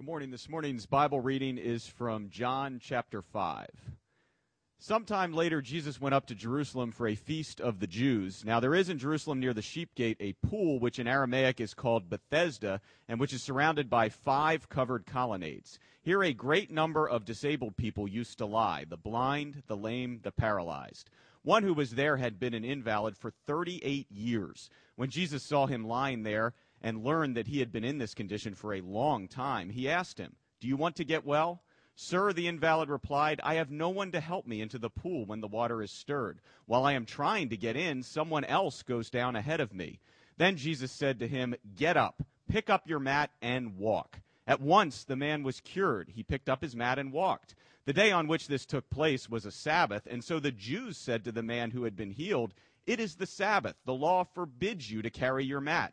Good morning. This morning's Bible reading is from John chapter 5. Sometime later, Jesus went up to Jerusalem for a feast of the Jews. Now, there is in Jerusalem near the sheep gate a pool, which in Aramaic is called Bethesda, and which is surrounded by five covered colonnades. Here, a great number of disabled people used to lie the blind, the lame, the paralyzed. One who was there had been an invalid for 38 years. When Jesus saw him lying there, and learned that he had been in this condition for a long time, he asked him, Do you want to get well? Sir, the invalid replied, I have no one to help me into the pool when the water is stirred. While I am trying to get in, someone else goes down ahead of me. Then Jesus said to him, Get up, pick up your mat, and walk. At once the man was cured. He picked up his mat and walked. The day on which this took place was a Sabbath, and so the Jews said to the man who had been healed, It is the Sabbath. The law forbids you to carry your mat.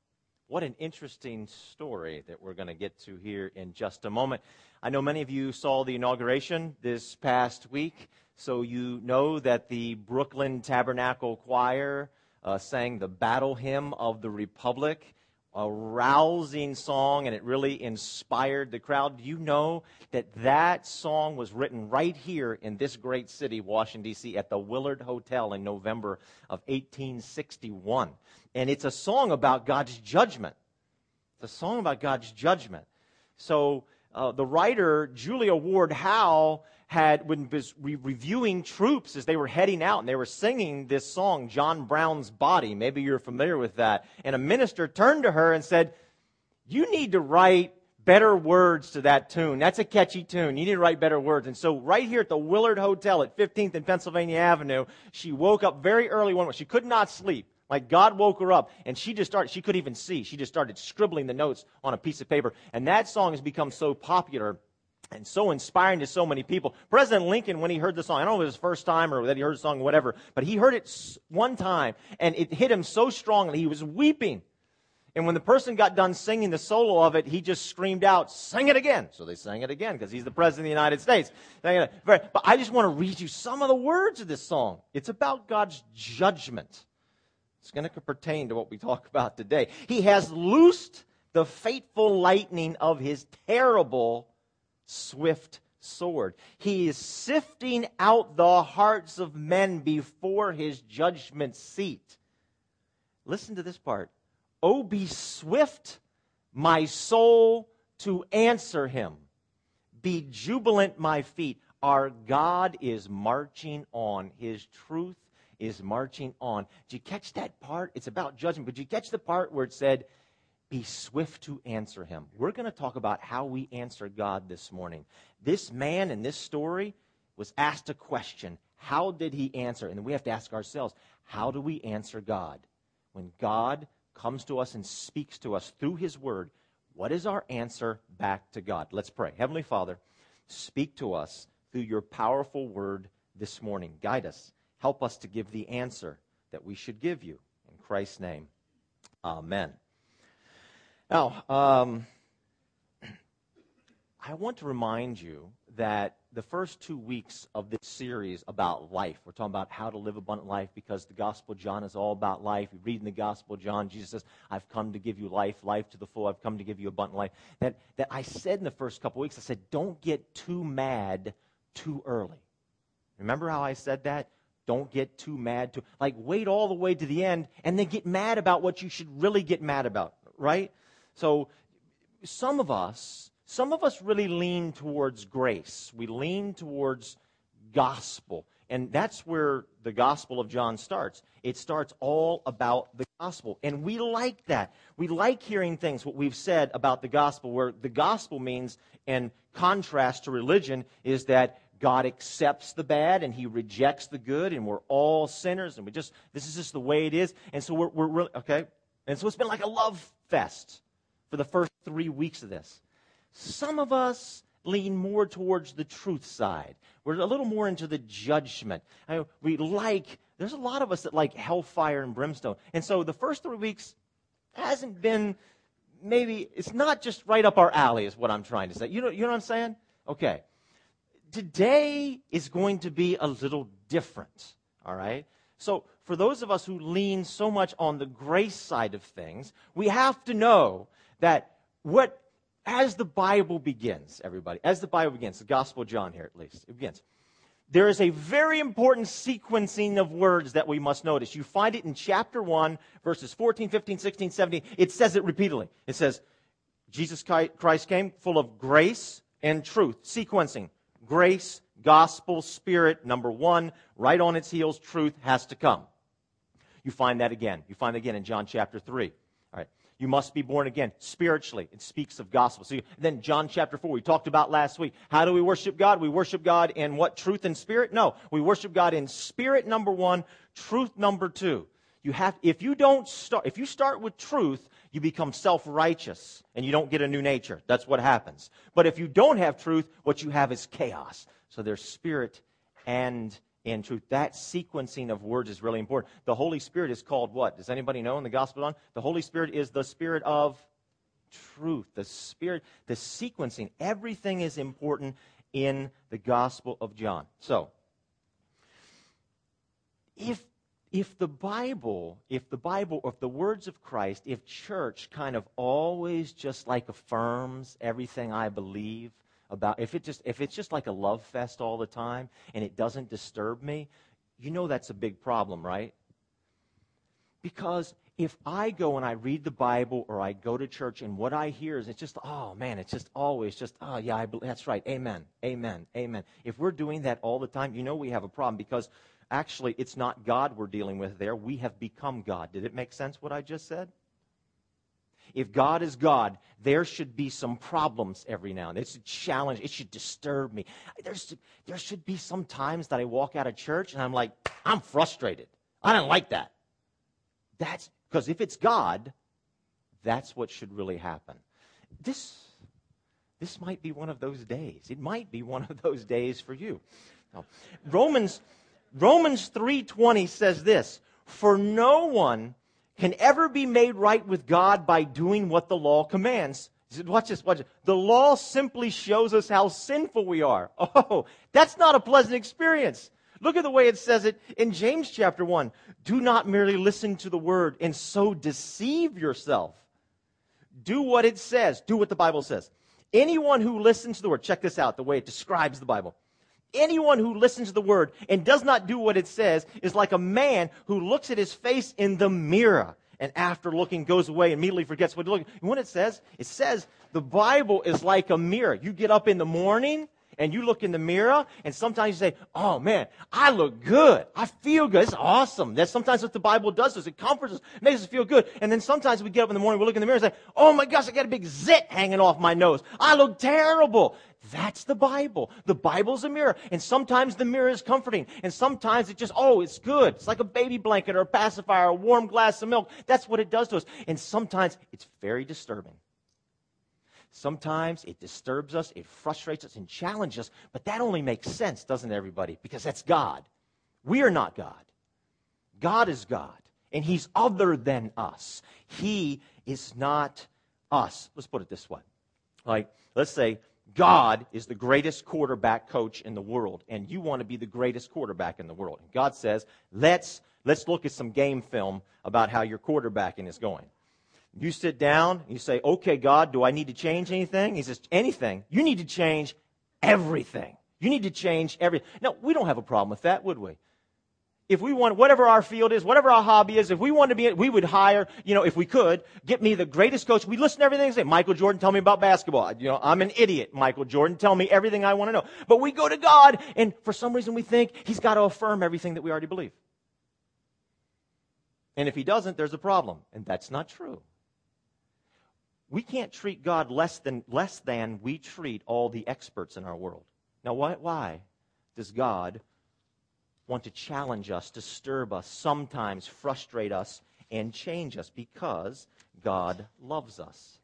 What an interesting story that we're going to get to here in just a moment. I know many of you saw the inauguration this past week, so you know that the Brooklyn Tabernacle Choir uh, sang the Battle Hymn of the Republic a rousing song and it really inspired the crowd. Do you know that that song was written right here in this great city, Washington, D.C., at the Willard Hotel in November of 1861? And it's a song about God's judgment. It's a song about God's judgment. So uh, the writer, Julia Ward Howe, had when was re- reviewing troops as they were heading out and they were singing this song john brown's body. Maybe you're familiar with that. And a minister turned to her and said you need to write better words to that tune. That's a catchy tune. You need to write better words. And so right here at the willard hotel at 15th and pennsylvania avenue she woke up very early one morning she could not sleep. Like God woke her up and she just started, she couldn't even see. She just started scribbling the notes on a piece of paper. And that song has become so popular and so inspiring to so many people. President Lincoln, when he heard the song, I don't know if it was his first time or that he heard the song whatever, but he heard it one time and it hit him so strongly, he was weeping. And when the person got done singing the solo of it, he just screamed out, sing it again. So they sang it again because he's the president of the United States. But I just want to read you some of the words of this song. It's about God's judgment. It's going to pertain to what we talk about today. He has loosed the fateful lightning of his terrible swift sword. He is sifting out the hearts of men before his judgment seat. Listen to this part. Oh, be swift, my soul, to answer him. Be jubilant, my feet. Our God is marching on. His truth is marching on. Did you catch that part? It's about judgment. But did you catch the part where it said, be swift to answer him. We're going to talk about how we answer God this morning. This man in this story was asked a question. How did he answer? And we have to ask ourselves, how do we answer God? When God comes to us and speaks to us through his word, what is our answer back to God? Let's pray. Heavenly Father, speak to us through your powerful word this morning. Guide us. Help us to give the answer that we should give you. In Christ's name, amen. Now, um, I want to remind you that the first two weeks of this series about life, we're talking about how to live abundant life because the Gospel of John is all about life. You read in the Gospel of John, Jesus says, I've come to give you life, life to the full. I've come to give you abundant life. That, that I said in the first couple weeks, I said, don't get too mad too early. Remember how I said that? Don't get too mad. To, like, wait all the way to the end and then get mad about what you should really get mad about, right? So some of us, some of us really lean towards grace. We lean towards gospel. And that's where the Gospel of John starts. It starts all about the gospel. And we like that. We like hearing things, what we've said about the gospel, where the gospel means, in contrast to religion, is that God accepts the bad and he rejects the good, and we're all sinners, and we just, this is just the way it is. And so we're, we're really, okay? And so it's been like a love fest for the first three weeks of this. Some of us, lean more towards the truth side. We're a little more into the judgment. I we like, there's a lot of us that like hellfire and brimstone. And so the first three weeks hasn't been maybe, it's not just right up our alley, is what I'm trying to say. You know, you know what I'm saying? Okay. Today is going to be a little different, all right? So, for those of us who lean so much on the grace side of things, we have to know that what as the Bible begins, everybody, as the Bible begins, the Gospel of John here at least, it begins. There is a very important sequencing of words that we must notice. You find it in chapter 1, verses 14, 15, 16, 17. It says it repeatedly. It says, Jesus Christ came full of grace and truth. Sequencing. Grace, gospel, spirit, number one. Right on its heels, truth has to come. You find that again. You find it again in John chapter 3. You must be born again spiritually. It speaks of gospel. So you, then John chapter 4, we talked about last week. How do we worship God? We worship God in what? Truth and spirit? No. We worship God in spirit, number one, truth, number two. You have, if you don't start, if you start with truth, you become self-righteous and you don't get a new nature. That's what happens. But if you don't have truth, what you have is chaos. So there's spirit and in truth. That sequencing of words is really important. The Holy Spirit is called what? Does anybody know in the Gospel of John? The Holy Spirit is the Spirit of truth. The Spirit, the sequencing, everything is important in the Gospel of John. So, if if the Bible, if the Bible, if the words of Christ, if church kind of always just like affirms everything I believe, about if it just if it's just like a love fest all the time and it doesn't disturb me, you know that's a big problem, right? Because if I go and I read the Bible or I go to church and what I hear is it's just, oh man, it's just always just, oh yeah, I that's right. Amen. Amen. Amen. If we're doing that all the time, you know we have a problem because actually it's not God we're dealing with there. We have become God. Did it make sense what I just said? If God is God, there should be some problems every now and then. It's a challenge. It should disturb me. There's, there should be some times that I walk out of church and I'm like, I'm frustrated. I don't like that. That's because if it's God, that's what should really happen. This, this might be one of those days. It might be one of those days for you. Now, Romans, Romans 3.20 says this, For no one can ever be made right with God by doing what the law commands. Watch this, watch this. The law simply shows us how sinful we are. Oh, that's not a pleasant experience. Look at the way it says it in James chapter 1. Do not merely listen to the word and so deceive yourself. Do what it says. Do what the Bible says. Anyone who listens to the word, check this out, the way it describes the Bible. Anyone who listens to the word and does not do what it says is like a man who looks at his face in the mirror and after looking goes away and immediately forgets what to look. And what it says, it says the Bible is like a mirror. You get up in the morning and you look in the mirror and sometimes you say, Oh man, I look good. I feel good. It's awesome. That's sometimes what the Bible does is it comforts us, makes us feel good. And then sometimes we get up in the morning, we look in the mirror and say, Oh my gosh, I got a big zit hanging off my nose. I look terrible. That's the Bible. The Bible's a mirror. And sometimes the mirror is comforting. And sometimes it just, oh, it's good. It's like a baby blanket or a pacifier, or a warm glass of milk. That's what it does to us. And sometimes it's very disturbing. Sometimes it disturbs us, it frustrates us, and challenges us. But that only makes sense, doesn't it, everybody? Because that's God. We are not God. God is God. And He's other than us. He is not us. Let's put it this way. Like, let's say God is the greatest quarterback coach in the world, and you want to be the greatest quarterback in the world. And God says, let's, let's look at some game film about how your quarterbacking is going. You sit down, you say, okay, God, do I need to change anything? He says, anything. You need to change everything. You need to change everything. Now, we don't have a problem with that, would we? if we want, whatever our field is, whatever our hobby is, if we want to be, we would hire, you know, if we could, get me the greatest coach. We listen to everything and say, Michael Jordan, tell me about basketball. You know, I'm an idiot, Michael Jordan, tell me everything I want to know. But we go to God, and for some reason we think He's got to affirm everything that we already believe. And if He doesn't, there's a problem. And that's not true. We can't treat God less than, less than we treat all the experts in our world. Now, why, why does God want to challenge us, disturb us, sometimes frustrate us, and change us because God loves us.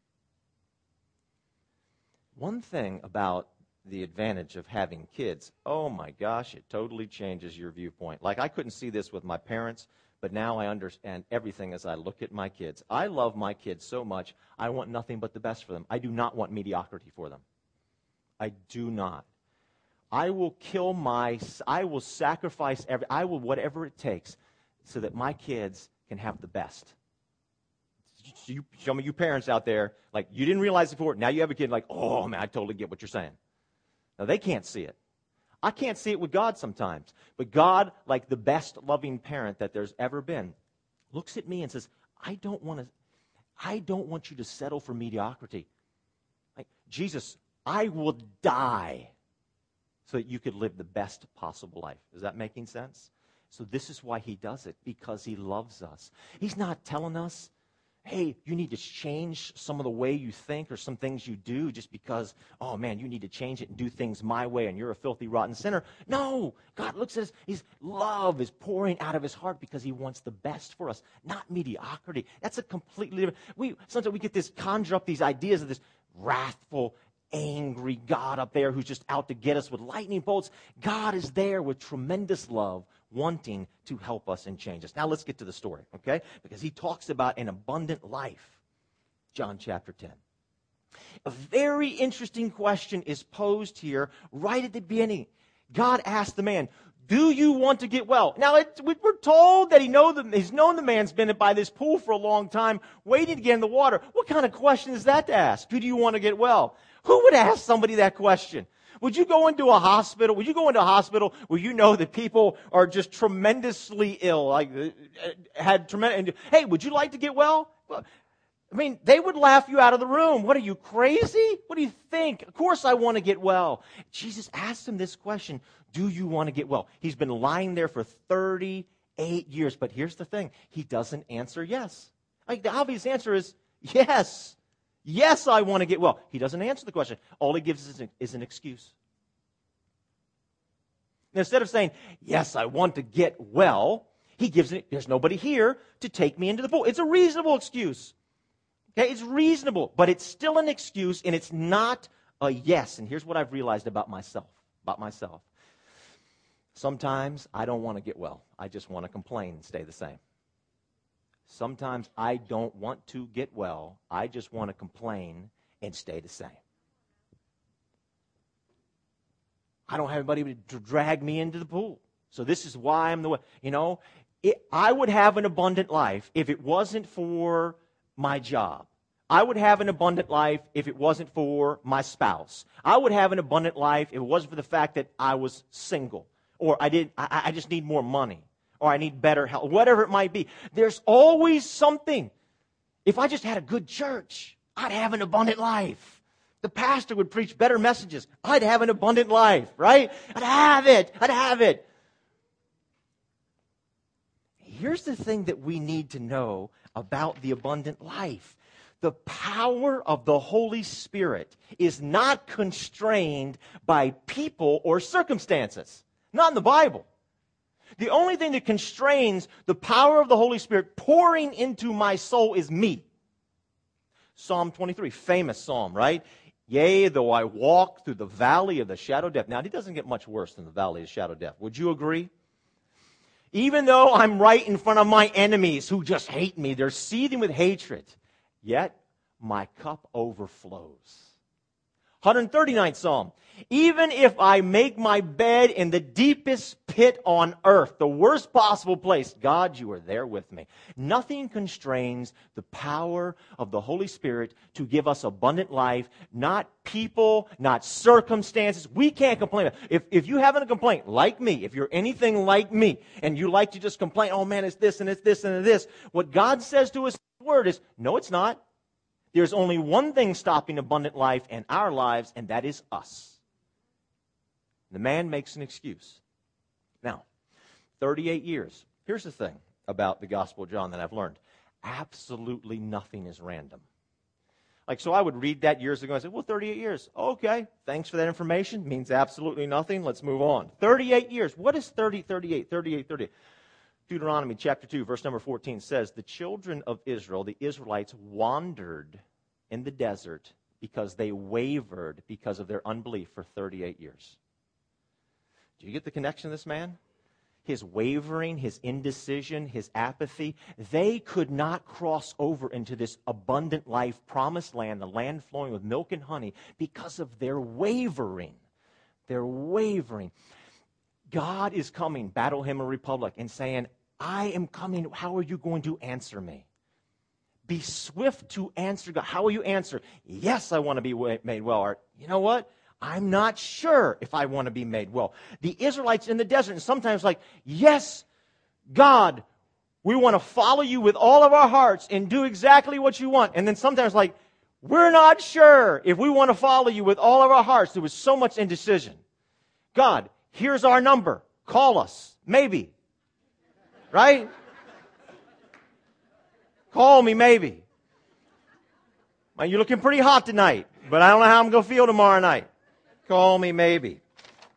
One thing about the advantage of having kids, oh my gosh, it totally changes your viewpoint. Like, I couldn't see this with my parents, but now I understand everything as I look at my kids. I love my kids so much, I want nothing but the best for them. I do not want mediocrity for them. I do not. I will kill my, I will sacrifice every, I will whatever it takes so that my kids can have the best. You, some of you parents out there, like, you didn't realize it before. Now you have a kid, like, oh man, I totally get what you're saying. Now they can't see it. I can't see it with God sometimes. But God, like the best loving parent that there's ever been, looks at me and says, I don't want to, I don't want you to settle for mediocrity. Like, Jesus, I will die so that you could live the best possible life. Is that making sense? So, this is why he does it, because he loves us. He's not telling us, hey, you need to change some of the way you think or some things you do just because, oh man, you need to change it and do things my way and you're a filthy, rotten sinner. No, God looks at us. His love is pouring out of his heart because he wants the best for us, not mediocrity. That's a completely different. We, sometimes we get this, conjure up these ideas of this wrathful, angry God up there who's just out to get us with lightning bolts. God is there with tremendous love, wanting to help us and change us. Now let's get to the story, okay? Because he talks about an abundant life. John chapter 10. A very interesting question is posed here right at the beginning. God asked the man, do you want to get well? Now, it, we're told that he know the, he's known the man's been by this pool for a long time, waiting to get in the water. What kind of question is that to ask? Who Do you want to get well? Who would ask somebody that question? Would you go into a hospital? Would you go into a hospital where you know that people are just tremendously ill, like uh, had tremendous? Hey, would you like to get well? well? I mean, they would laugh you out of the room. What are you crazy? What do you think? Of course, I want to get well. Jesus asked him this question: Do you want to get well? He's been lying there for thirty-eight years, but here's the thing: he doesn't answer yes. Like the obvious answer is yes. Yes, I want to get well. He doesn't answer the question. All he gives is an, is an excuse. instead of saying, Yes, I want to get well, he gives it, There's nobody here to take me into the pool. It's a reasonable excuse. Okay, it's reasonable, but it's still an excuse and it's not a yes. And here's what I've realized about myself, about myself. Sometimes I don't want to get well. I just want to complain and stay the same. Sometimes I don't want to get well. I just want to complain and stay the same. I don't have anybody to drag me into the pool. So this is why I'm the way. You know, it, I would have an abundant life if it wasn't for my job. I would have an abundant life if it wasn't for my spouse. I would have an abundant life if it wasn't for the fact that I was single or I did I, I just need more money or I need better help, whatever it might be. There's always something. If I just had a good church, I'd have an abundant life. The pastor would preach better messages. I'd have an abundant life, right? I'd have it. I'd have it. Here's the thing that we need to know about the abundant life. The power of the Holy Spirit is not constrained by people or circumstances. Not in the Bible. The only thing that constrains the power of the Holy Spirit pouring into my soul is me. Psalm 23, famous psalm, right? Yea, though I walk through the valley of the shadow of death. Now, it doesn't get much worse than the valley of shadow of death. Would you agree? Even though I'm right in front of my enemies who just hate me, they're seething with hatred, yet my cup overflows. 139th Psalm. Even if I make my bed in the deepest pit on earth, the worst possible place, God, you are there with me. Nothing constrains the power of the Holy Spirit to give us abundant life, not people, not circumstances. We can't complain. If, if you haven't a complaint, like me, if you're anything like me, and you like to just complain, oh man, it's this and it's this and it's this, what God says to us Word is, no, it's not. There's only one thing stopping abundant life and our lives, and that is us. The man makes an excuse. Now, 38 years. Here's the thing about the Gospel of John that I've learned absolutely nothing is random. Like, so I would read that years ago and say, well, 38 years. Okay, thanks for that information. Means absolutely nothing. Let's move on. 38 years. What is 30, 38, 38, 38? Deuteronomy chapter 2, verse number 14 says, The children of Israel, the Israelites, wandered in the desert because they wavered because of their unbelief for 38 years. Do you get the connection of this man? His wavering, his indecision, his apathy, they could not cross over into this abundant life, promised land, the land flowing with milk and honey, because of their wavering. Their wavering. God is coming, Battle Hymn Republic, and saying, I am coming. How are you going to answer me? Be swift to answer God. How will you answer? Yes, I want to be made well. Or, you know what? I'm not sure if I want to be made well. The Israelites in the desert, and sometimes like, yes, God, we want to follow you with all of our hearts and do exactly what you want. And then sometimes like, we're not sure if we want to follow you with all of our hearts. There was so much indecision. God, here's our number. Call us. Maybe. Right? Call me, maybe. Well, you're looking pretty hot tonight, but I don't know how I'm going to feel tomorrow night. Call me, maybe.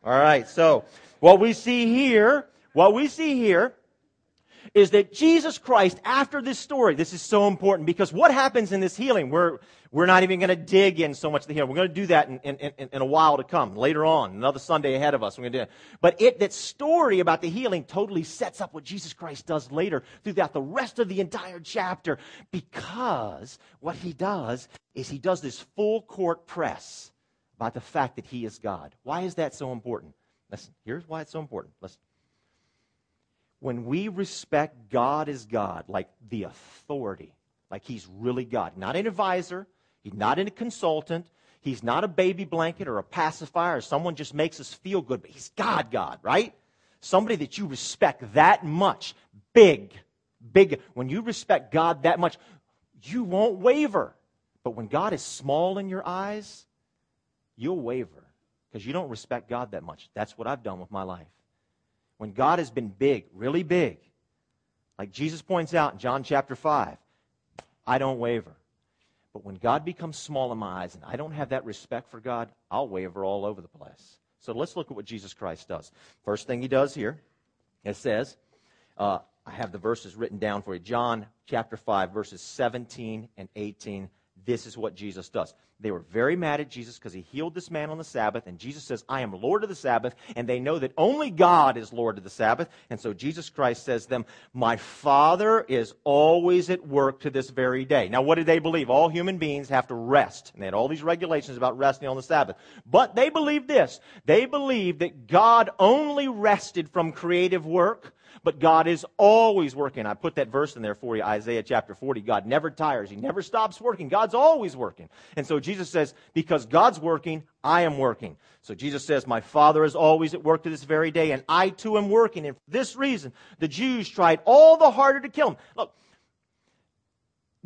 All right, so what we see here, what we see here is that Jesus Christ, after this story, this is so important because what happens in this healing, we're, we're not even going to dig in so much the healing. We're going to do that in, in, in, in, a while to come, later on, another Sunday ahead of us. We're going to do that. But it, that story about the healing totally sets up what Jesus Christ does later throughout the rest of the entire chapter because what he does is he does this full court press about the fact that he is God. Why is that so important? Listen, here's why it's so important. Listen when we respect God as God, like the authority, like He's really God, not an advisor, He's not in a consultant, He's not a baby blanket or a pacifier or someone just makes us feel good, but He's God, God, right? Somebody that you respect that much, big, big. When you respect God that much, you won't waver. But when God is small in your eyes, you'll waver because you don't respect God that much. That's what I've done with my life when God has been big, really big, like Jesus points out in John chapter 5, I don't waver. But when God becomes small in my eyes and I don't have that respect for God, I'll waver all over the place. So let's look at what Jesus Christ does. First thing he does here, it says, uh, I have the verses written down for you. John chapter 5, verses 17 and 18. This is what Jesus does. They were very mad at Jesus because he healed this man on the Sabbath, and Jesus says, I am Lord of the Sabbath, and they know that only God is Lord of the Sabbath. And so Jesus Christ says to them, My Father is always at work to this very day. Now, what did they believe? All human beings have to rest. And they had all these regulations about resting on the Sabbath. But they believed this. They believed that God only rested from creative work but God is always working. I put that verse in there for you, Isaiah chapter 40. God never tires. He never stops working. God's always working. And so Jesus says, because God's working, I am working. So Jesus says, My Father is always at work to this very day, and I too am working. And for this reason, the Jews tried all the harder to kill him. Look,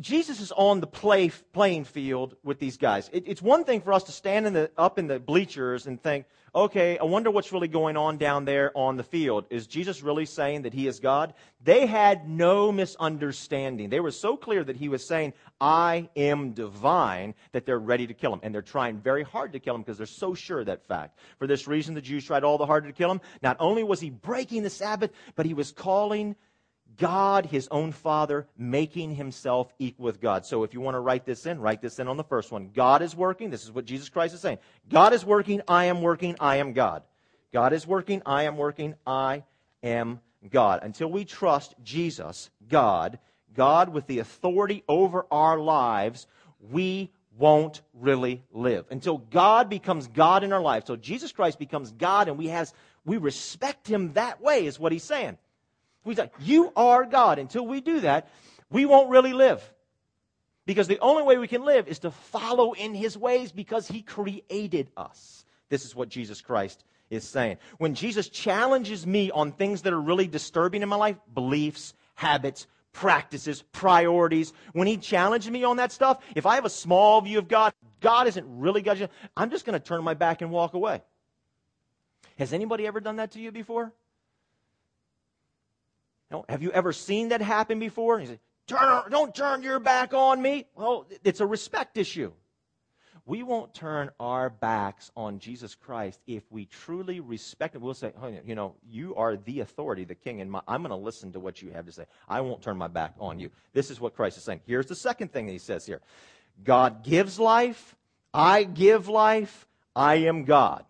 Jesus is on the play, playing field with these guys. It, it's one thing for us to stand in the, up in the bleachers and think, okay, I wonder what's really going on down there on the field. Is Jesus really saying that he is God? They had no misunderstanding. They were so clear that he was saying, I am divine, that they're ready to kill him. And they're trying very hard to kill him because they're so sure of that fact. For this reason, the Jews tried all the harder to kill him. Not only was he breaking the Sabbath, but he was calling God, his own Father, making himself equal with God. So if you want to write this in, write this in on the first one. God is working. This is what Jesus Christ is saying. God is working. I am working. I am God. God is working. I am working. I am God. Until we trust Jesus, God, God with the authority over our lives, we won't really live. Until God becomes God in our life. So Jesus Christ becomes God and we has we respect him that way is what he's saying. We say, You are God. Until we do that, we won't really live. Because the only way we can live is to follow in his ways because he created us. This is what Jesus Christ is saying. When Jesus challenges me on things that are really disturbing in my life, beliefs, habits, practices, priorities, when he challenges me on that stuff, if I have a small view of God, God isn't really God, I'm just going to turn my back and walk away. Has anybody ever done that to you before? Have you ever seen that happen before? He said, turn, don't turn your back on me. Well, it's a respect issue. We won't turn our backs on Jesus Christ if we truly respect him. We'll say, oh, you know, you are the authority, the king, and I'm going to listen to what you have to say. I won't turn my back on you. This is what Christ is saying. Here's the second thing he says here God gives life, I give life, I am God.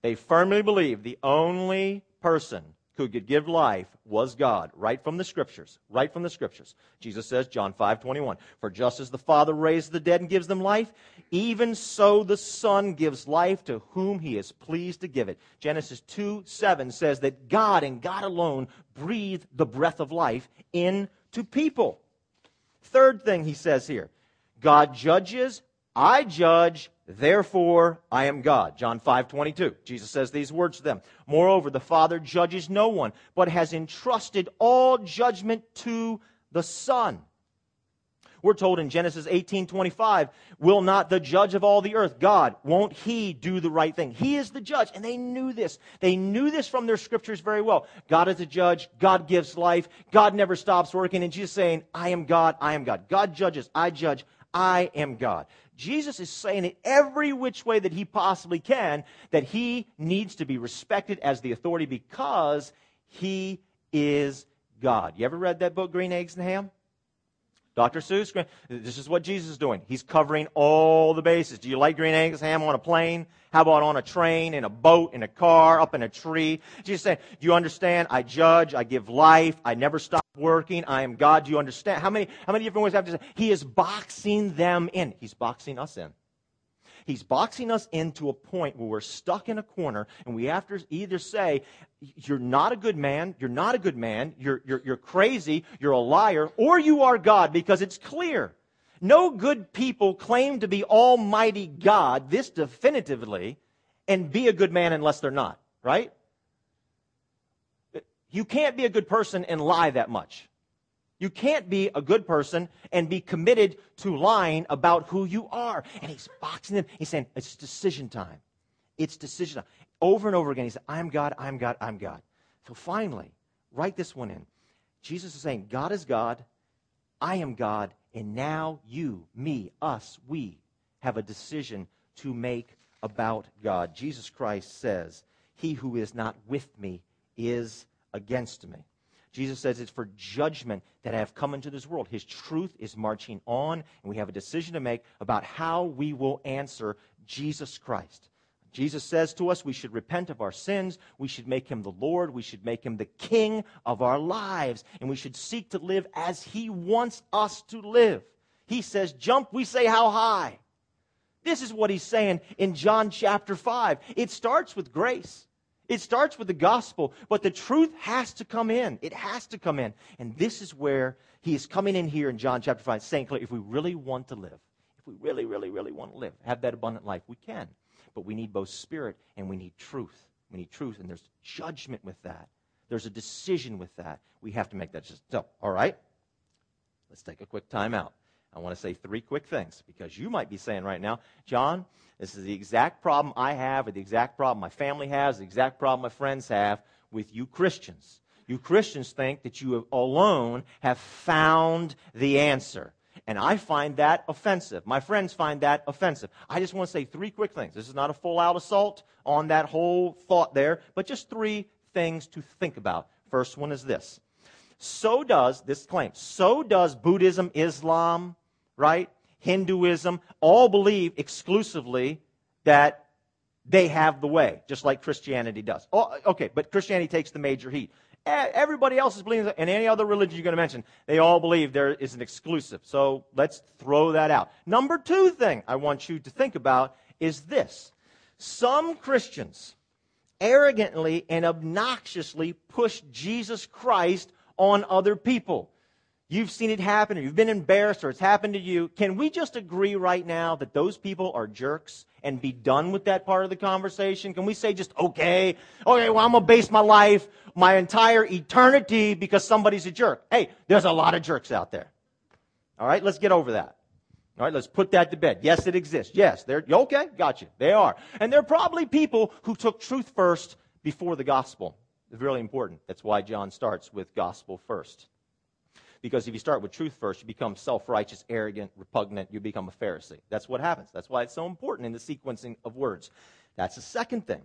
They firmly believe the only person who could give life was God, right from the scriptures, right from the scriptures. Jesus says, John 5 21, For just as the Father raised the dead and gives them life, even so the Son gives life to whom he is pleased to give it. Genesis 2 7 says that God and God alone breathed the breath of life into people. Third thing he says here God judges, I judge, Therefore, I am God. John 5 22. Jesus says these words to them. Moreover, the Father judges no one, but has entrusted all judgment to the Son. We're told in Genesis 18 25, will not the judge of all the earth, God, won't he do the right thing? He is the judge. And they knew this. They knew this from their scriptures very well. God is the judge. God gives life. God never stops working. And Jesus saying, I am God. I am God. God judges. I judge. I am God. Jesus is saying it every which way that he possibly can that he needs to be respected as the authority because he is God. You ever read that book, Green Eggs and Ham? Dr. Seuss, this is what Jesus is doing. He's covering all the bases. Do you like green eggs, and ham on a plane? How about on a train, in a boat, in a car, up in a tree? Jesus saying, do you understand? I judge, I give life, I never stop working, I am God. You understand? How many, how many different ways I have to say? He is boxing them in. He's boxing us in. He's boxing us into a point where we're stuck in a corner and we have to either say, You're not a good man, you're not a good man, you're, you're, you're crazy, you're a liar, or you are God, because it's clear. No good people claim to be Almighty God, this definitively, and be a good man unless they're not, right? You can't be a good person and lie that much. You can't be a good person and be committed to lying about who you are. And he's boxing them. He's saying, it's decision time. It's decision time. Over and over again, he said, I'm God, I'm God, I'm God. So finally, write this one in. Jesus is saying, God is God, I am God, and now you, me, us, we have a decision to make about God. Jesus Christ says, He who is not with me is against me. Jesus says it's for judgment that I have come into this world. His truth is marching on, and we have a decision to make about how we will answer Jesus Christ. Jesus says to us we should repent of our sins, we should make him the Lord, we should make him the king of our lives, and we should seek to live as he wants us to live. He says, jump, we say, how high? This is what he's saying in John chapter 5. It starts with grace. It starts with the gospel, but the truth has to come in. It has to come in. And this is where he is coming in here in John chapter 5, saying if we really want to live, if we really, really, really want to live, have that abundant life, we can. But we need both spirit and we need truth. We need truth, and there's judgment with that. There's a decision with that. We have to make that decision. So, all right, let's take a quick time out. I want to say three quick things because you might be saying right now, John, this is the exact problem I have, or the exact problem my family has, the exact problem my friends have with you Christians. You Christians think that you alone have found the answer. And I find that offensive. My friends find that offensive. I just want to say three quick things. This is not a full out assault on that whole thought there, but just three things to think about. First one is this. So does, this claim, so does Buddhism, Islam, right? Hinduism, all believe exclusively that they have the way, just like Christianity does. Oh, okay, but Christianity takes the major heat. Everybody else is believing, and any other religion you're going to mention, they all believe there is an exclusive. So let's throw that out. Number two thing I want you to think about is this. Some Christians arrogantly and obnoxiously push Jesus Christ on other people. You've seen it happen, or you've been embarrassed, or it's happened to you. Can we just agree right now that those people are jerks and be done with that part of the conversation? Can we say just, okay, okay, well, I'm going to base my life, my entire eternity because somebody's a jerk? Hey, there's a lot of jerks out there. All right, let's get over that. All right, let's put that to bed. Yes, it exists. Yes, they're okay. Gotcha. They are, and they're probably people who took truth first before the gospel. It's really important. That's why John starts with gospel first. Because if you start with truth first, you become self righteous, arrogant, repugnant, you become a Pharisee. That's what happens. That's why it's so important in the sequencing of words. That's the second thing.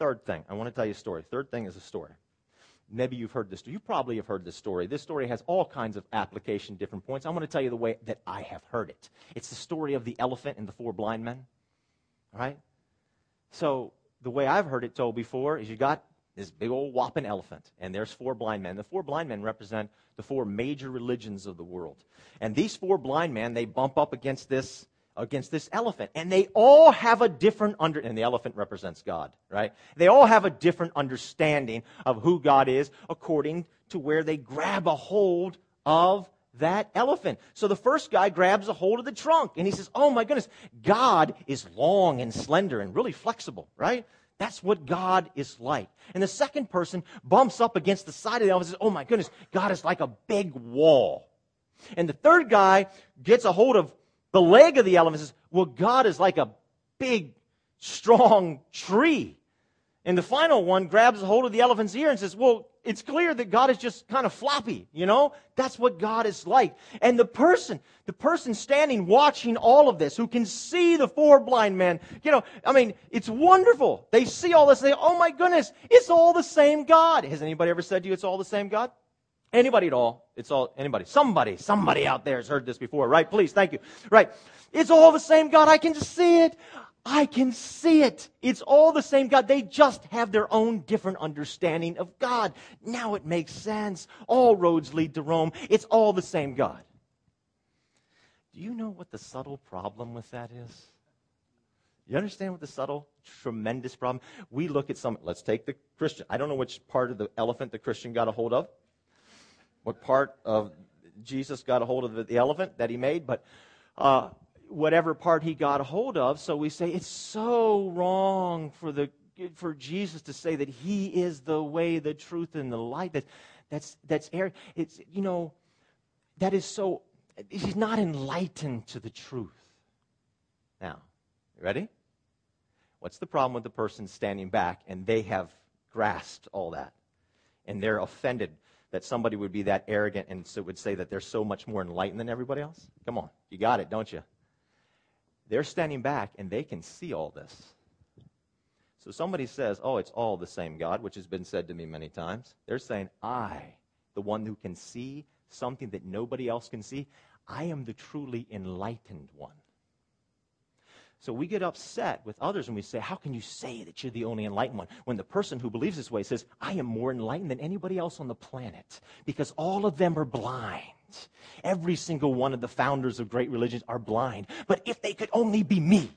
Third thing, I want to tell you a story. Third thing is a story. Maybe you've heard this. You probably have heard this story. This story has all kinds of application, different points. I want to tell you the way that I have heard it. It's the story of the elephant and the four blind men. right? So the way I've heard it told before is you got this big old whopping elephant, and there's four blind men. The four blind men represent the four major religions of the world. And these four blind men, they bump up against this against this elephant. And they all have a different under and the elephant represents God, right? They all have a different understanding of who God is according to where they grab a hold of that elephant. So the first guy grabs a hold of the trunk and he says, Oh my goodness, God is long and slender and really flexible, right? That's what God is like. And the second person bumps up against the side of the elephant and says, Oh my goodness, God is like a big wall. And the third guy gets a hold of the leg of the elephant and says, Well, God is like a big, strong tree. And the final one grabs a hold of the elephant's ear and says, Well, it's clear that God is just kind of floppy, you know? That's what God is like. And the person, the person standing watching all of this, who can see the four blind men, you know, I mean, it's wonderful. They see all this, they, oh my goodness, it's all the same God. Has anybody ever said to you it's all the same God? Anybody at all? It's all, anybody. Somebody, somebody out there has heard this before, right? Please, thank you. Right. It's all the same God. I can just see it. I can see it. It's all the same God. They just have their own different understanding of God. Now it makes sense. All roads lead to Rome. It's all the same God. Do you know what the subtle problem with that is? You understand what the subtle, tremendous problem? We look at some, let's take the Christian. I don't know which part of the elephant the Christian got a hold of what part of Jesus got a hold of the elephant that he made, but uh, whatever part he got a hold of. So we say it's so wrong for the for Jesus to say that he is the way, the truth, and the light. That that's that's it's you know that is so he's not enlightened to the truth. Now, you ready? What's the problem with the person standing back and they have grasped all that? And they're offended that somebody would be that arrogant and so would say that they're so much more enlightened than everybody else? Come on, you got it, don't you? They're standing back and they can see all this. So somebody says, Oh, it's all the same God, which has been said to me many times. They're saying, I, the one who can see something that nobody else can see, I am the truly enlightened one. So we get upset with others and we say, How can you say that you're the only enlightened one? When the person who believes this way says, I am more enlightened than anybody else on the planet because all of them are blind. Every single one of the founders of great religions are blind. But if they could only be me,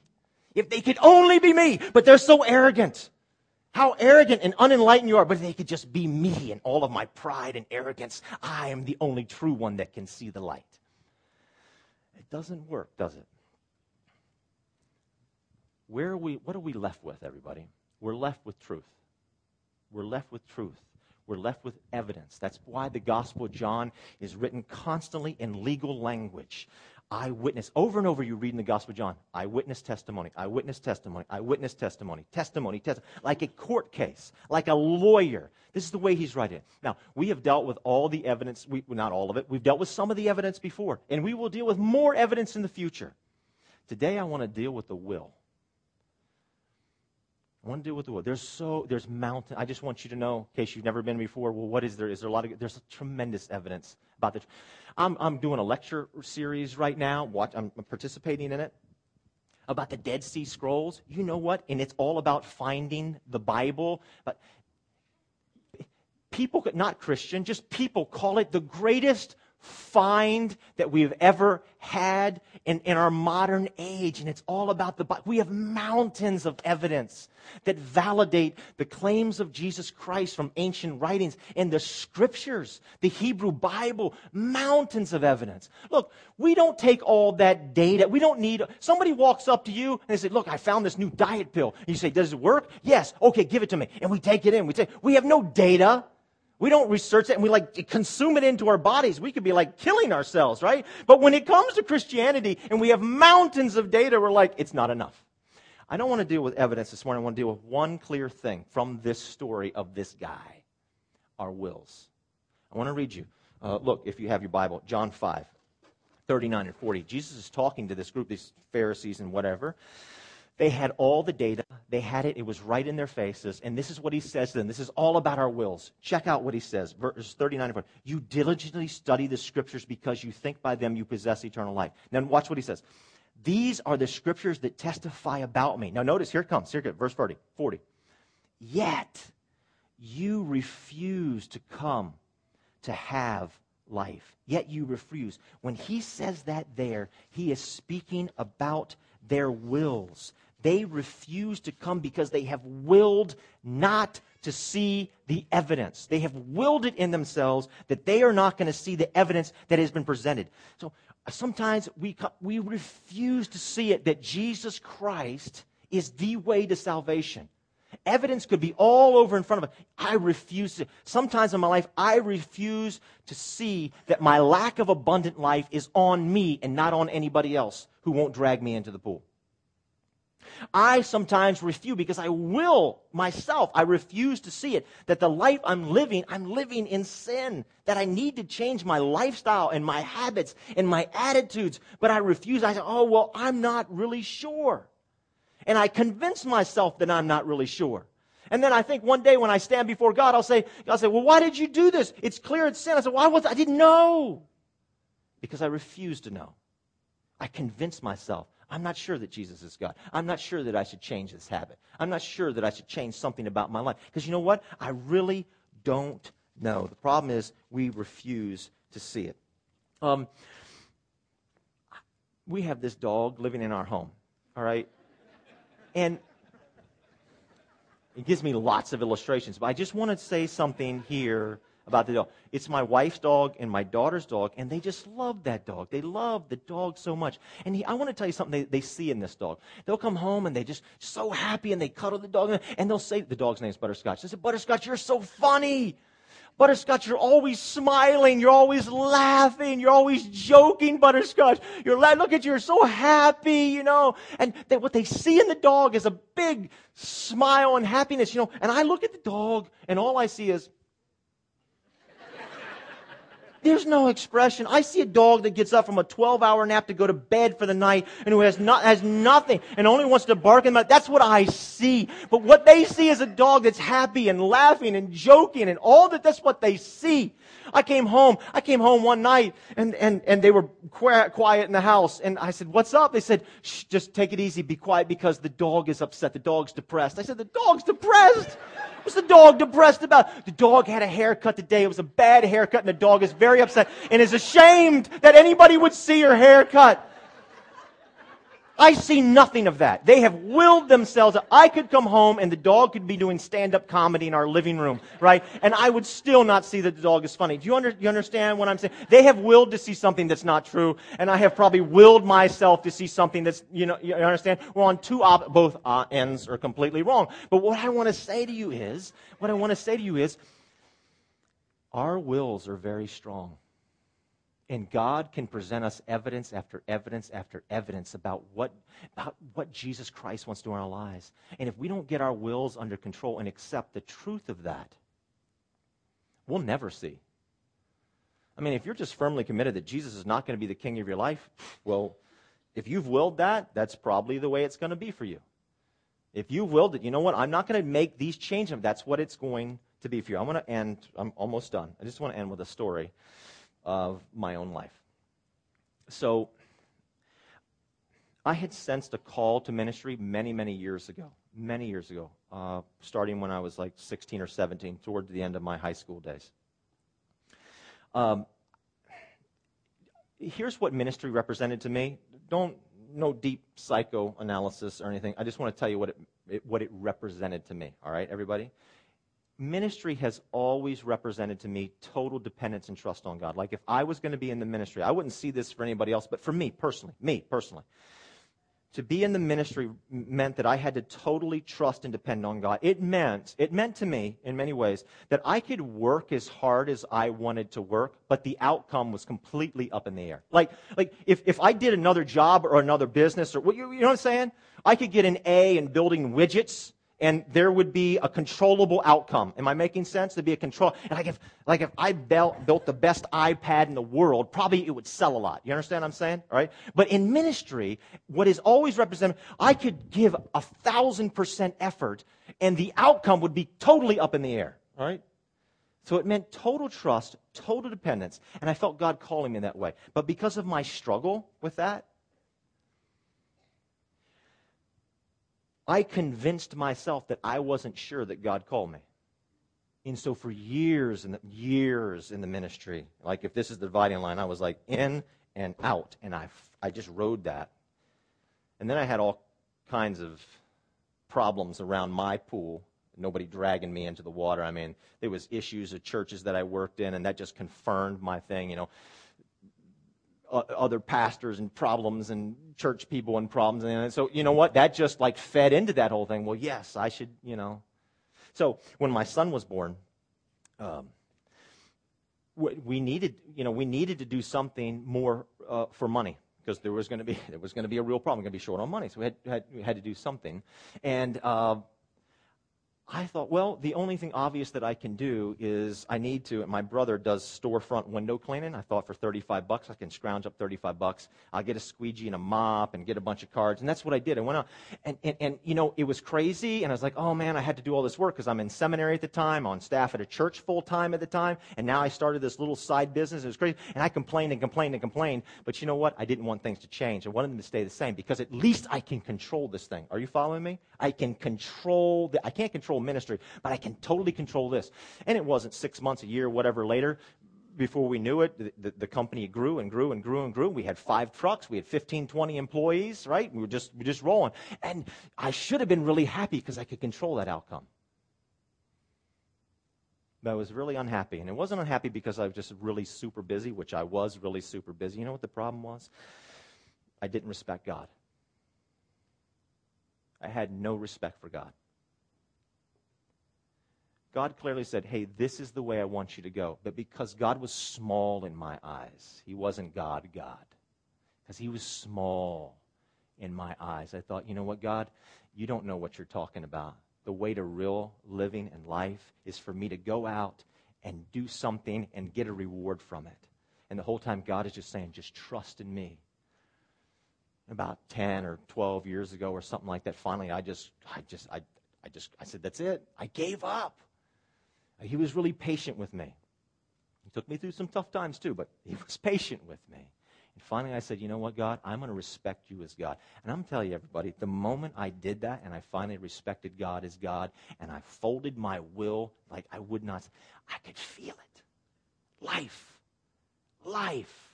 if they could only be me, but they're so arrogant. How arrogant and unenlightened you are, but if they could just be me and all of my pride and arrogance, I am the only true one that can see the light. It doesn't work, does it? where are we, what are we left with, everybody? We're left with truth. We're left with truth. We're left with evidence. That's why the Gospel of John is written constantly in legal language. Eyewitness. Over and over, you read in the Gospel of John eyewitness testimony, eyewitness testimony, eyewitness testimony, testimony, testimony, like a court case, like a lawyer. This is the way he's writing it. Now, we have dealt with all the evidence, we, not all of it, we've dealt with some of the evidence before, and we will deal with more evidence in the future. Today, I want to deal with the will. Want to deal with the will. There's so there's mountain. I just want you to know, in case you've never been before. Well, what is there? Is there a lot of? There's tremendous evidence about this. I'm I'm doing a lecture series right now. Watch, I'm participating in it about the Dead Sea Scrolls. You know what? And it's all about finding the Bible. But people, not Christian, just people call it the greatest find that we have ever had in, in our modern age. And it's all about the Bible. We have mountains of evidence that validate the claims of Jesus Christ from ancient writings and the scriptures, the Hebrew Bible, mountains of evidence. Look, we don't take all that data. We don't need, somebody walks up to you and they say, look, I found this new diet pill. And you say, does it work? Yes. Okay, give it to me. And we take it in. We say, we have no data. We don't research it and we like consume it into our bodies. We could be like killing ourselves, right? But when it comes to Christianity and we have mountains of data, we're like, it's not enough. I don't want to deal with evidence this morning. I want to deal with one clear thing from this story of this guy our wills. I want to read you. Uh, look, if you have your Bible, John 5, 39 and 40. Jesus is talking to this group, these Pharisees and whatever. They had all the data. They had it. It was right in their faces. And this is what he says to them. This is all about our wills. Check out what he says. Verse 39 and 40. You diligently study the scriptures because you think by them you possess eternal life. Then watch what he says. These are the scriptures that testify about me. Now, notice here it comes. Here it comes, verse 40. 40. Yet you refuse to come to have life. Yet you refuse. When he says that there, he is speaking about their wills. They refuse to come because they have willed not to see the evidence. They have willed it in themselves that they are not going to see the evidence that has been presented. So uh, sometimes we, we refuse to see it that Jesus Christ is the way to salvation. Evidence could be all over in front of us. I refuse to. Sometimes in my life, I refuse to see that my lack of abundant life is on me and not on anybody else who won't drag me into the pool. I sometimes refuse because I will myself, I refuse to see it that the life I'm living, I'm living in sin, that I need to change my lifestyle and my habits and my attitudes, but I refuse. I say, oh, well, I'm not really sure. And I convince myself that I'm not really sure. And then I think one day when I stand before God, I'll say, I'll say, well, why did you do this? It's clear it's sin. I said, why was I didn't know. Because I refused to know. I convinced myself. I'm not sure that Jesus is God. I'm not sure that I should change this habit. I'm not sure that I should change something about my life. Because you know what? I really don't know. The problem is we refuse to see it. Um, we have this dog living in our home, all right? And it gives me lots of illustrations, but I just want to say something here about the dog. It's my wife's dog and my daughter's dog, and they just love that dog. They love the dog so much. And he, I want to tell you something they, they see in this dog. They'll come home and they just so happy and they cuddle the dog and they'll say, the dog's name is Butterscotch. They say, Butterscotch, you're so funny. Butterscotch, you're always smiling. You're always laughing. You're always joking, Butterscotch. You're la- look at you. You're so happy, you know. And they, what they see in the dog is a big smile and happiness, you know. And I look at the dog and all I see is, there's no expression. I see a dog that gets up from a 12 hour nap to go to bed for the night and who has, not, has nothing and only wants to bark and that's what I see. But what they see is a dog that's happy and laughing and joking and all that, that's what they see. I came home, I came home one night and, and, and they were quiet in the house and I said, what's up? They said, just take it easy, be quiet because the dog is upset. The dog's depressed. I said, the dog's depressed? What's the dog depressed about? The dog had a haircut today. It was a bad haircut, and the dog is very upset and is ashamed that anybody would see her haircut. I see nothing of that. They have willed themselves. I could come home and the dog could be doing stand up comedy in our living room, right? And I would still not see that the dog is funny. Do you, under, you understand what I'm saying? They have willed to see something that's not true, and I have probably willed myself to see something that's, you know, you understand? We're on two, op- both uh, ends are completely wrong. But what I want to say to you is, what I want to say to you is, our wills are very strong. And God can present us evidence after evidence after evidence about what, about what Jesus Christ wants to do in our lives. And if we don't get our wills under control and accept the truth of that, we'll never see. I mean, if you're just firmly committed that Jesus is not going to be the king of your life, well, if you've willed that, that's probably the way it's going to be for you. If you've willed it, you know what? I'm not going to make these changes. That's what it's going to be for you. I'm going to end. I'm almost done. I just want to end with a story of my own life. So, I had sensed a call to ministry many, many years ago. Many years ago, uh, starting when I was like 16 or 17, toward the end of my high school days. Um, here's what ministry represented to me. Don't no deep psychoanalysis or anything. I just want to tell you what it, it, what it represented to me. All right, everybody ministry has always represented to me total dependence and trust on God. Like if I was going to be in the ministry, I wouldn't see this for anybody else, but for me personally, me personally, to be in the ministry meant that I had to totally trust and depend on God. It meant, it meant to me in many ways that I could work as hard as I wanted to work, but the outcome was completely up in the air. Like, like if, if I did another job or another business or, what you, you know what I'm saying? I could get an A in building widgets and there would be a controllable outcome. Am I making sense? There'd be a control. And like if, like if I built, built the best iPad in the world, probably it would sell a lot. You understand what I'm saying? All right? But in ministry, what is always represented, I could give a thousand percent effort and the outcome would be totally up in the air. All right? So it meant total trust, total dependence. And I felt God calling me that way. But because of my struggle with that, I convinced myself that I wasn't sure that God called me. And so for years and years in the ministry, like if this is the dividing line, I was like in and out, and I, I just rode that. And then I had all kinds of problems around my pool. Nobody dragging me into the water. I mean, there was issues at churches that I worked in, and that just confirmed my thing. You know, other pastors and problems and church people and problems. And so, you know what? That just like fed into that whole thing. Well, yes, I should, you know. So when my son was born, um, we needed, you know, we needed to do something more uh, for money because there was going to be there was going to be a real problem. Going to be short on money, so we had, had, we had to do something. And uh, I thought, well, the only thing obvious that I can do is I need to. My brother does storefront window cleaning. I thought for 35 bucks, I can scrounge up 35 bucks. I'll get a squeegee and a mop and get a bunch of cards. And that's what I did. I went out. And, and, and you know, it was crazy. And I was like, oh man, I had to do all this work because I'm in seminary at the time, on staff at a church full time at the time. And now I started this little side business. It was crazy. And I complained and complained and complained. But you know what? I didn't want things to change. I wanted them to stay the same because at least I can control this thing. Are you following me? I can control the, I can't control ministry, but I can totally control this. And it wasn't six months, a year, whatever later. Before we knew it, the, the, the, company grew and grew and grew and grew. We had five trucks. We had 15, 20 employees, right? We were just, we were just rolling. And I should have been really happy because I could control that outcome. But I was really unhappy. And it wasn't unhappy because I was just really super busy, which I was really super busy. You know what the problem was? I didn't respect God. I had no respect for God. God clearly said, Hey, this is the way I want you to go. But because God was small in my eyes, He wasn't God, God. Because He was small in my eyes. I thought, you know what, God? You don't know what you're talking about. The way to real living and life is for me to go out and do something and get a reward from it. And the whole time, God is just saying, just trust in me. About 10 or 12 years ago or something like that, finally, I just, I just, I, I just, I said, that's it. I gave up. He was really patient with me. He took me through some tough times too, but he was patient with me. And finally, I said, You know what, God? I'm going to respect you as God. And I'm telling you, everybody, the moment I did that and I finally respected God as God and I folded my will like I would not, I could feel it. Life. Life.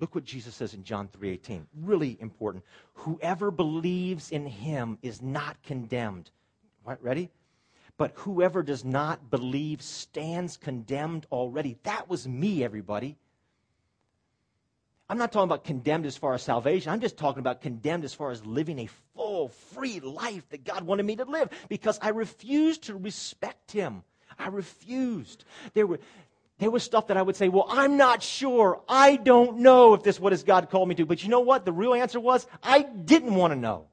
Look what Jesus says in John 3:18. Really important. Whoever believes in him is not condemned. Right, ready? But whoever does not believe stands condemned already. That was me, everybody. I'm not talking about condemned as far as salvation. I'm just talking about condemned as far as living a full, free life that God wanted me to live because I refused to respect Him. I refused. There were, there was stuff that I would say, well, I'm not sure. I don't know if this what has God called me to. But you know what? The real answer was I didn't want to know.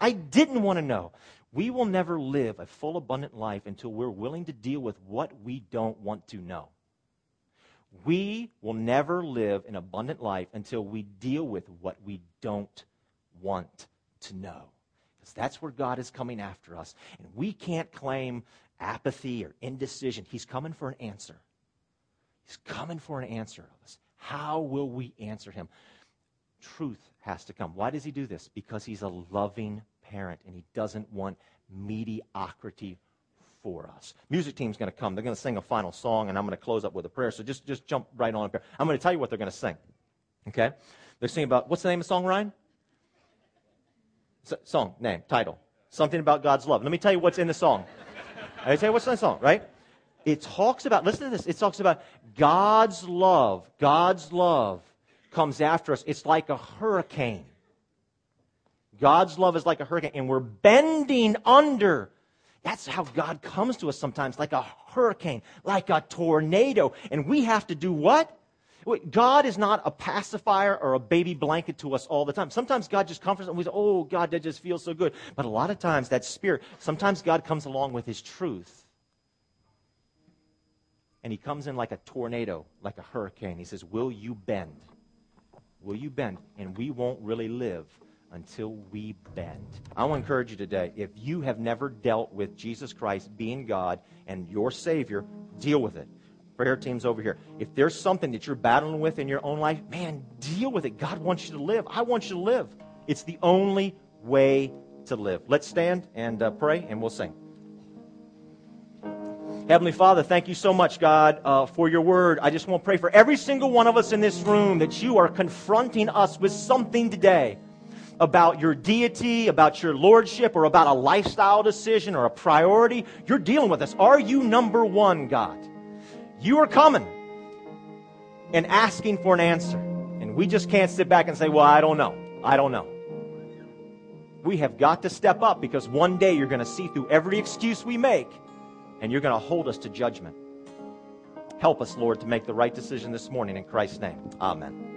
I didn't want to know. We will never live a full, abundant life until we're willing to deal with what we don't want to know. We will never live an abundant life until we deal with what we don't want to know. Because that's where God is coming after us. And we can't claim apathy or indecision. He's coming for an answer. He's coming for an answer of us. How will we answer him? Truth has to come. Why does he do this? Because he's a loving parent, and He doesn't want mediocrity for us. Music team's going to come. They're going to sing a final song, and I'm going to close up with a prayer. So just, just jump right on up here. I'm going to tell you what they're going to sing. Okay? They're singing about, what's the name of the song, Ryan? S- song, name, title. Something about God's love. Let me tell you what's in the song. I tell you what's in the song, right? It talks about, listen to this, it talks about God's love. God's love comes after us. It's like a hurricane. God's love is like a hurricane, and we're bending under. That's how God comes to us sometimes, like a hurricane, like a tornado. And we have to do what? God is not a pacifier or a baby blanket to us all the time. Sometimes God just comforts us and we say, oh, God, that just feels so good. But a lot of times, that spirit, sometimes God comes along with his truth. And he comes in like a tornado, like a hurricane. He says, Will you bend? Will you bend? And we won't really live until we bend. I want to encourage you today if you have never dealt with Jesus Christ being God and your Savior, deal with it. Prayer team's over here. If there's something that you're battling with in your own life, man, deal with it. God wants you to live. I want you to live. It's the only way to live. Let's stand and uh, pray, and we'll sing. Heavenly Father, thank you so much, God, uh, for your word. I just want to pray for every single one of us in this room that you are confronting us with something today about your deity, about your lordship, or about a lifestyle decision or a priority. You're dealing with us. Are you number one, God? You are coming and asking for an answer. And we just can't sit back and say, well, I don't know. I don't know. We have got to step up because one day you're going to see through every excuse we make and you're going to hold us to judgment. Help us, Lord, to make the right decision this morning in Christ's name. Amen.